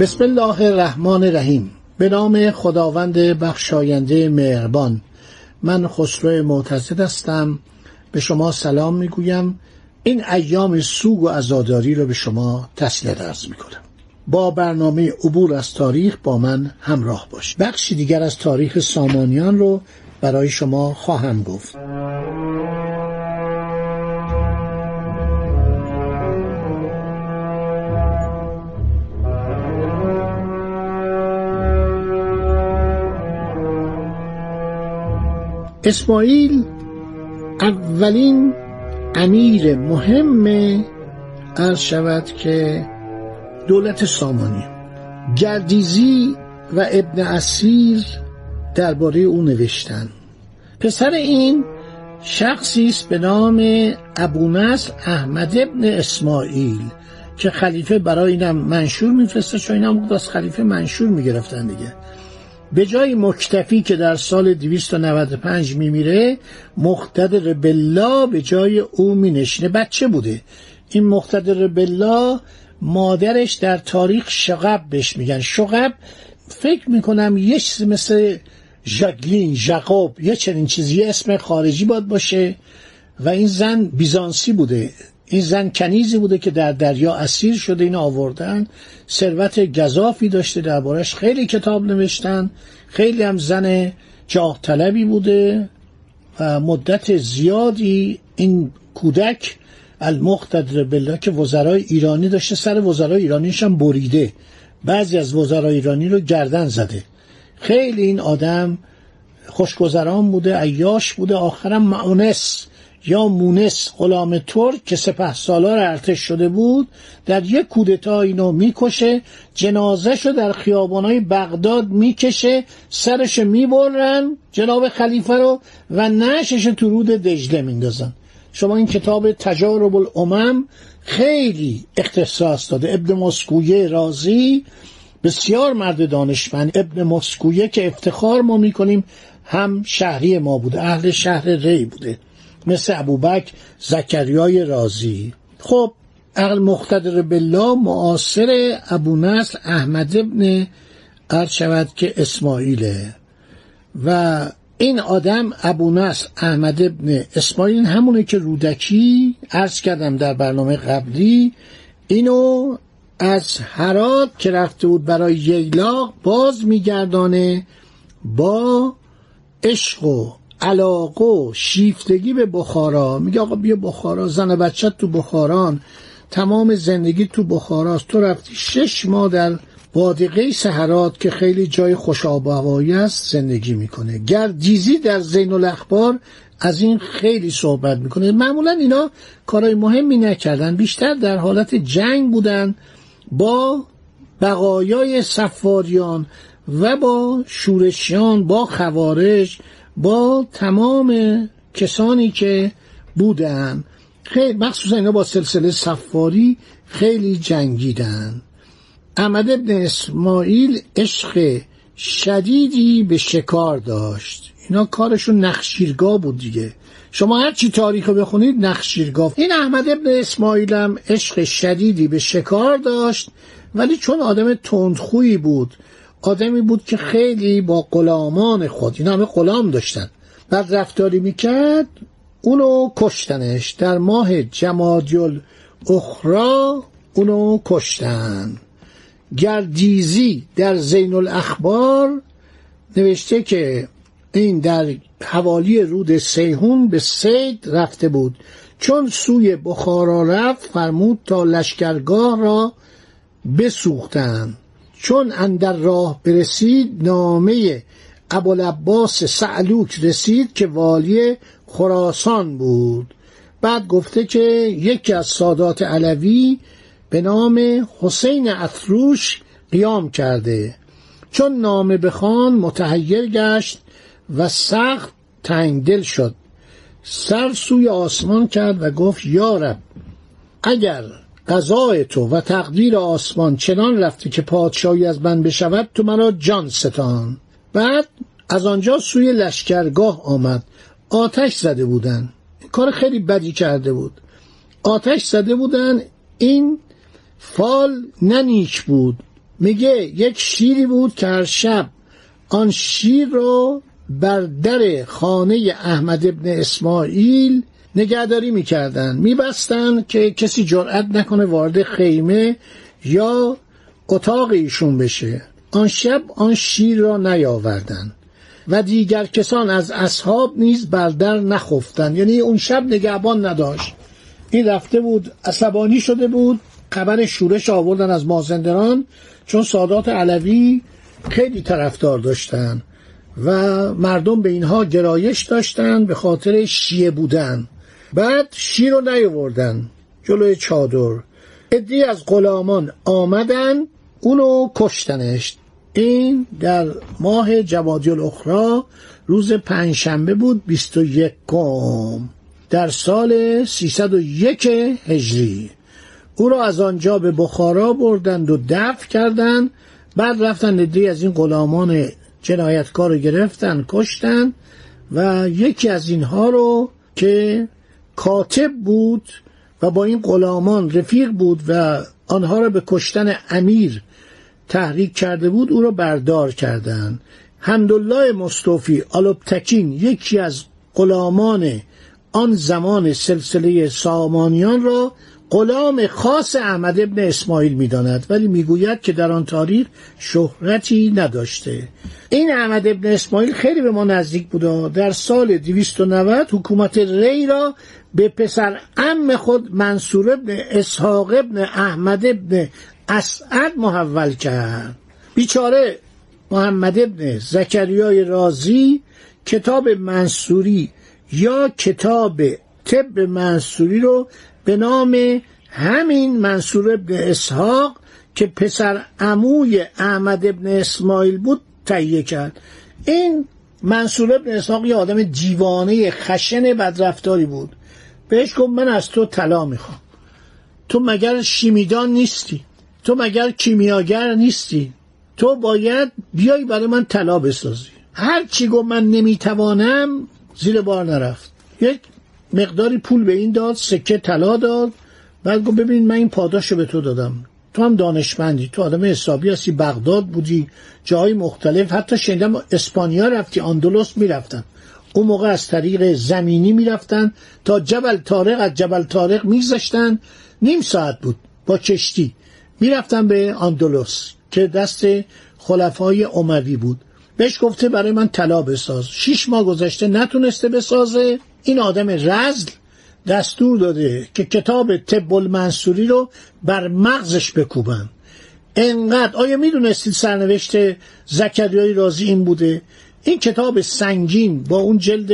بسم الله الرحمن الرحیم به نام خداوند بخشاینده مهربان من خسرو معتزد هستم به شما سلام می‌گویم این ایام سوگ و عزاداری رو به شما تسلیت عرض می‌کنم با برنامه عبور از تاریخ با من همراه باش بخشی دیگر از تاریخ سامانیان رو برای شما خواهم گفت اسماعیل اولین امیر مهم عرض شود که دولت سامانی. گردیزی و ابن اسیر درباره او نوشتن. پسر این شخصی است به نام ابونصر احمد ابن اسماعیل که خلیفه برای اینم منشور میفرسته چون اینم بود از خلیفه منشور می‌گرفتن دیگه. به جای مکتفی که در سال 295 میمیره مقتدر بالله به جای او مینشینه بچه بوده. این مقتدر بالله مادرش در تاریخ شغب بهش میگن. شغب فکر می‌کنم یه چیزی مثل ژاگلین ژاقوب یه چنین چیزی اسم خارجی باید باشه. و این زن بیزانسی بوده. این زن کنیزی بوده که در دریا اسیر شده این آوردن. ثروت گذافی داشته دربارش خیلی کتاب نوشتن. خیلی هم زن جاه طلبی بوده و مدت زیادی این کودک المقتدر بالله که وزرای ایرانی داشته سر وزرای ایرانیش هم بریده. بعضی از وزرای ایرانی رو گردن زده. خیلی این آدم خوشگذران بوده عیاش بوده. آخرم معونس یا مونس غلام ترک که سپه سالار ارتش شده بود در یک کودتا اینو می‌کشه جنازهشو در خیابانای بغداد می‌کشه سرش می‌برن جناب خلیفه رو و نشش تو رود دجله میندازن. شما این کتاب تجارب الامم خیلی اختصاص داده. ابن مسکویه رازی بسیار مرد دانشمند. ابن مسکویه که افتخار ما می‌کنیم هم شهری ما بوده اهل شهر ری بوده. مثل ابوبک زکریای رازی. خب عقل مقتدر بالله معاصر ابو نصر احمد ابن عرض شود که اسماعیله. و این آدم ابو نصر احمد ابن اسماعیل همونه که رودکی عرض کردم در برنامه قبلی اینو از هرات که رفته بود برای ییلاق باز میگردانه با عشق و علاقه و شیفتگی به بخارا. میگه آقا بیا بخارا زن و بچه تو بخاران تمام زندگی تو بخاراست تو رفتی شش ماه در وادقه سهرات که خیلی جای خوش آب هوایی است زندگی می‌کنه. گردیزی در زین الاخبار از این خیلی صحبت می‌کنه. معمولا اینا کارهای مهمی نکردن بیشتر در حالت جنگ بودن با بقایای سفاریان و با شورشیان با خوارج با تمام کسانی که بودن. خیلی مخصوصا اینا با سلسله سفاری خیلی جنگیدن. احمد ابن اسماعیل عشق شدیدی به شکار داشت. اینا کارشون نخشیرگاه بود دیگه. شما هر چی تاریخ بخونید نخشیرگاه. این احمد ابن اسماعیل هم عشق شدیدی به شکار داشت ولی چون آدم تندخویی بود آدمی بود که خیلی با غلامان خود اینا همه غلام داشتن. بعد رفتاری می‌کرد اونو کشتنش. در ماه جمادی اخرا اونو کشتن. گردیزی در زین الاخبار نوشته که این در حوالی رود سیهون به سید رفته بود. چون سوی بخارا رفت فرمود تا لشکرگاه را بسوختند. چون اندر راه برسید نامه ابوالعباس سعلوک رسید که والی خراسان بود. بعد گفته که یکی از سادات علوی به نام حسین افروش قیام کرده. چون نامه بخوان متحیر گشت و سخت تنگدل شد. سر سوی آسمان کرد و گفت یارب اگر قضای تو و تقدیر آسمان چنان رفته که پادشاهی از من بشود تو مرا جان ستان. بعد از آنجا سوی لشکرگاه آمد. آتش زده بودن. کار خیلی بدی کرده بود. آتش زده بودن. این فال ننیک بود. میگه یک شیری بود که هر شب آن شیر رو بر در خانه احمد ابن اسماعیل نگهداری می‌کردن. میبستن که کسی جرأت نکنه وارد خیمه یا اتاق ایشون بشه. آن شب آن شیر را نیاوردن و دیگر کسان از اصحاب نیز بر در نخفتن. یعنی اون شب نگهبان نداشت. این رفته بود عصبانی شده بود خبر شورش آوردن از مازندران چون سادات علوی خیلی طرفدار داشتن و مردم به اینها گرایش داشتن به خاطر شیعه بودن. بعد شیر رو نیاوردن جلوی چادر. ادی از غلامان آمدن اونو کشتنش. این در ماه جوادی الاخرى روز پنجشنبه بود 21 کم در سال 301 هجری. او را از آنجا به بخارا بردند و دفع کردند بعد رفتن ندی از این غلامان جنایتکار رو گرفتن کشتن. و یکی از اینها رو که کاتب بود و با این غلامان رفیق بود و آنها را به کشتن امیر تحریک کرده بود او را بردار کردند. حمدالله مصطفی آلوبتکین یکی از غلامان آن زمان سلسله سامانیان را غلام خاص احمد ابن اسماعیل می‌داند ولی می‌گوید که در آن تاریخ شهرتی نداشته. این احمد ابن اسماعیل خیلی به ما نزدیک بوده در سال 290 حکومت ری را به پسر ام خود منصور ابن اسحاق ابن احمد ابن اسعد محول کرد. بیچاره محمد ابن زکریای رازی کتاب منصوری یا کتاب طب منصوری رو به نام همین منصور ابن اسحاق که پسر عموی احمد ابن اسماعیل بود تهیه کرد. این منصور ابن اسحاق یه آدم دیوانه خشن بدرفتاری بود. بهش گفت من از تو طلا می‌خوام. تو مگر شیمیدان نیستی؟ تو مگر کیمیاگر نیستی؟ تو باید بیای برای من طلا بسازی. هر چی گفت من نمی‌توانم زیر بار نرفت. یک مقداری پول به این داد سکه طلا داد. بعد گفت ببین من این پاداشو به تو دادم. تو هم دانشمندی تو آدم حسابی هستی بغداد بودی جای مختلف. حتی شنیدم اسپانیا رفتی آندلس می‌رفتن. اون موقع از طریق زمینی می‌رفتن تا جبل تارق از جبل تارق میگذشتن. نیم ساعت بود با کشتی. می‌رفتن به آندلس که دست خلفای اموی بود. بهش گفته برای من طلا بساز. شیش ماه گذشته نتونسته بسازه. این آدم رزل دستور داده که کتاب طب المنصوری رو بر مغزش بکوبن. انقدر آیا می‌دونستید سرنوشت زکریای رازی این بوده؟ این کتاب سنگین با اون جلد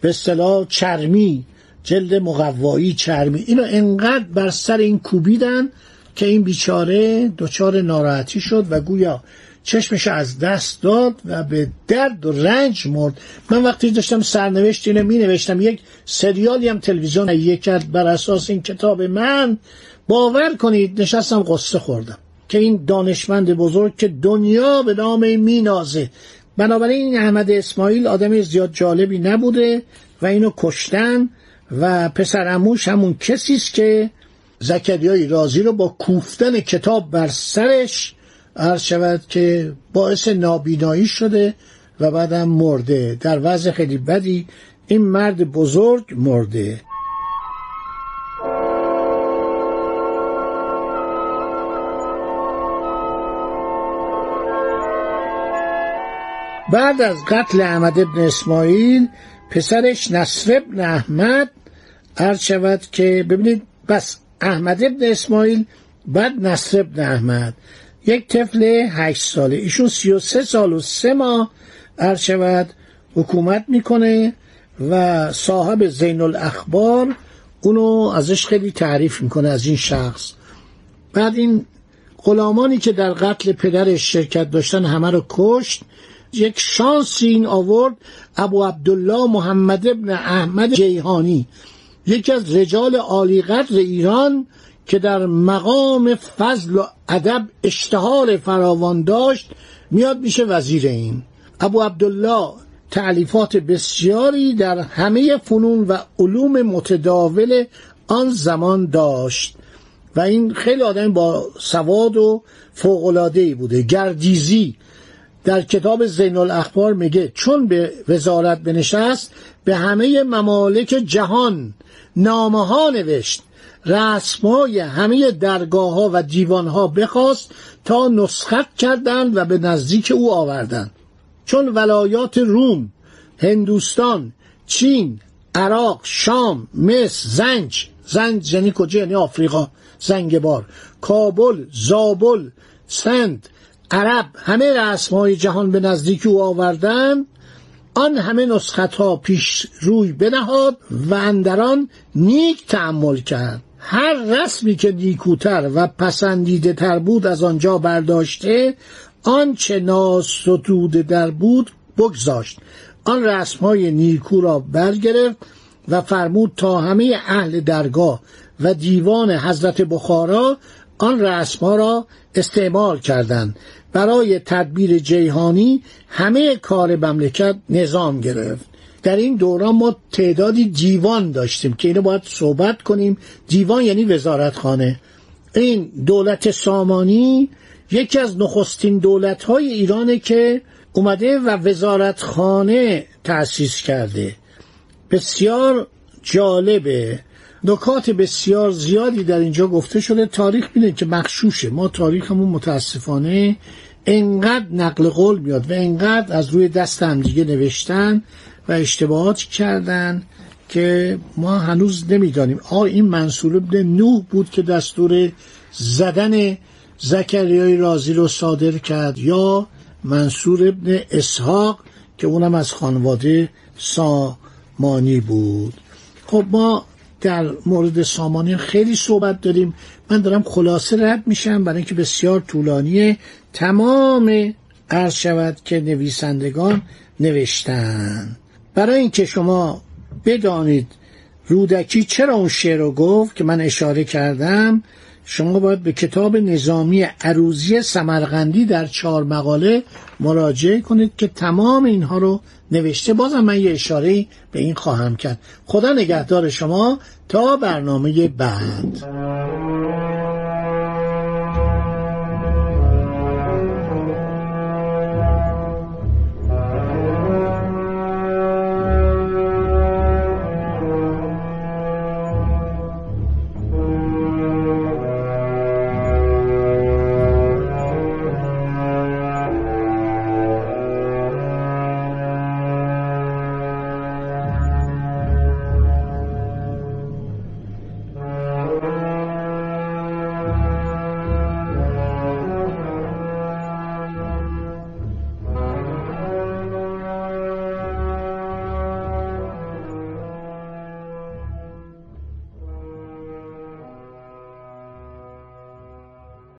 به اصطلاح چرمی جلد مقوایی چرمی. اینو انقدر بر سر این کوبیدن که این بیچاره دچار ناراحتی شد و گویا چشمش از دست داد و به درد و رنج مرد. من وقتی داشتم سرنوشت اینو می نوشتم یک سریالی هم تلویزیون یک کرد بر اساس این کتاب من. باور کنید نشستم قصه خوردم که این دانشمند بزرگ که دنیا به نام مینازه. بنابراین این احمد اسماعیل آدم زیاد جالبی نبوده و اینو کشتن و پسر اموش همون کسی است که زکریای رازی رو با کوفتن کتاب بر سرش عرض شود که باعث نابینایی شده و بعدم مرده. در وضع خیلی بدی این مرد بزرگ مرده. بعد از قتل احمد ابن اسماعیل پسرش نصر ابن احمد عرض شود که ببینید بس احمد ابن اسماعیل بعد نصر ابن احمد. یک طفل هشت ساله. ایشون سی و سه سال و سه ماه شود حکومت می‌کنه و صاحب زین الاخبار اونو ازش خیلی تعریف می‌کنه از این شخص. بعد این غلامانی که در قتل پدرش شرکت داشتن همه رو کشت یک شانسی این آورد ابو عبدالله محمد ابن احمد جیهانی یکی از رجال عالی قدر ایران که در مقام فضل و ادب اشتهار فراوان داشت میاد میشه وزیر این. ابو عبدالله تعلیفات بسیاری در همه فنون و علوم متداول آن زمان داشت. و این خیلی آدم با سواد و فوقلادهی بوده. گردیزی در کتاب زین الاخبار میگه چون به وزارت بنشست به همه ممالک جهان نامه ها نوشت. رسمای همه درگاه ها و دیوان ها بخواست تا نسخت کردند و به نزدیک او آوردند. چون ولایات روم هندوستان چین عراق شام مصر زنج زنج یعنی کجا؟ یعنی آفریقا زنگبار کابل زابل سند عرب همه رسمهای جهان به نزدیک او آوردن آن همه نسخت ها پیش روی بنهاد و اندران نیک تعمل کرد. هر رسمی که نیکوتر و پسندیده تر بود از آنجا برداشته آنچه ناستوده در بود بگذاشت. آن رسمهای نیکو را برگرفت و فرمود تا همه اهل درگاه و دیوان حضرت بخارا آن رسمها را استعمال کردند. برای تدبیر جیهانی همه کار مملکت نظام گرفت. در این دوران ما تعدادی دیوان داشتیم که اینو باید صحبت کنیم. دیوان یعنی وزارتخانه. این دولت سامانی یکی از نخستین دولت های ایرانه که اومده و وزارتخانه تأسیس کرده. بسیار جالبه. نکات بسیار زیادی در اینجا گفته شده. تاریخ بینه که مخشوشه ما تاریخمون متاسفانه انقدر نقل قول میاد و انقدر از روی دست هم دیگه نوشتن و اشتباهات کردن که ما هنوز نمی‌دانیم. آ این منصور ابن نوح بود که دستور زدن زکریای رازی رو صادر کرد. یا منصور ابن اسحاق که اونم از خانواده سامانی بود. خب ما در مورد سامانی خیلی صحبت داریم. من دارم خلاصه رد میشم برای اینکه بسیار طولانیه. تمام عرض شود که نویسندگان نوشتن. برای اینکه شما بدانید رودکی چرا اون شعر رو گفت که من اشاره کردم شما باید به کتاب نظامی عروزی سمرغندی در چهار مقاله مراجعه کنید که تمام اینها رو نوشته. بازم من یه اشاره به این خواهم کرد. خدا نگهدار شما تا برنامه بعد.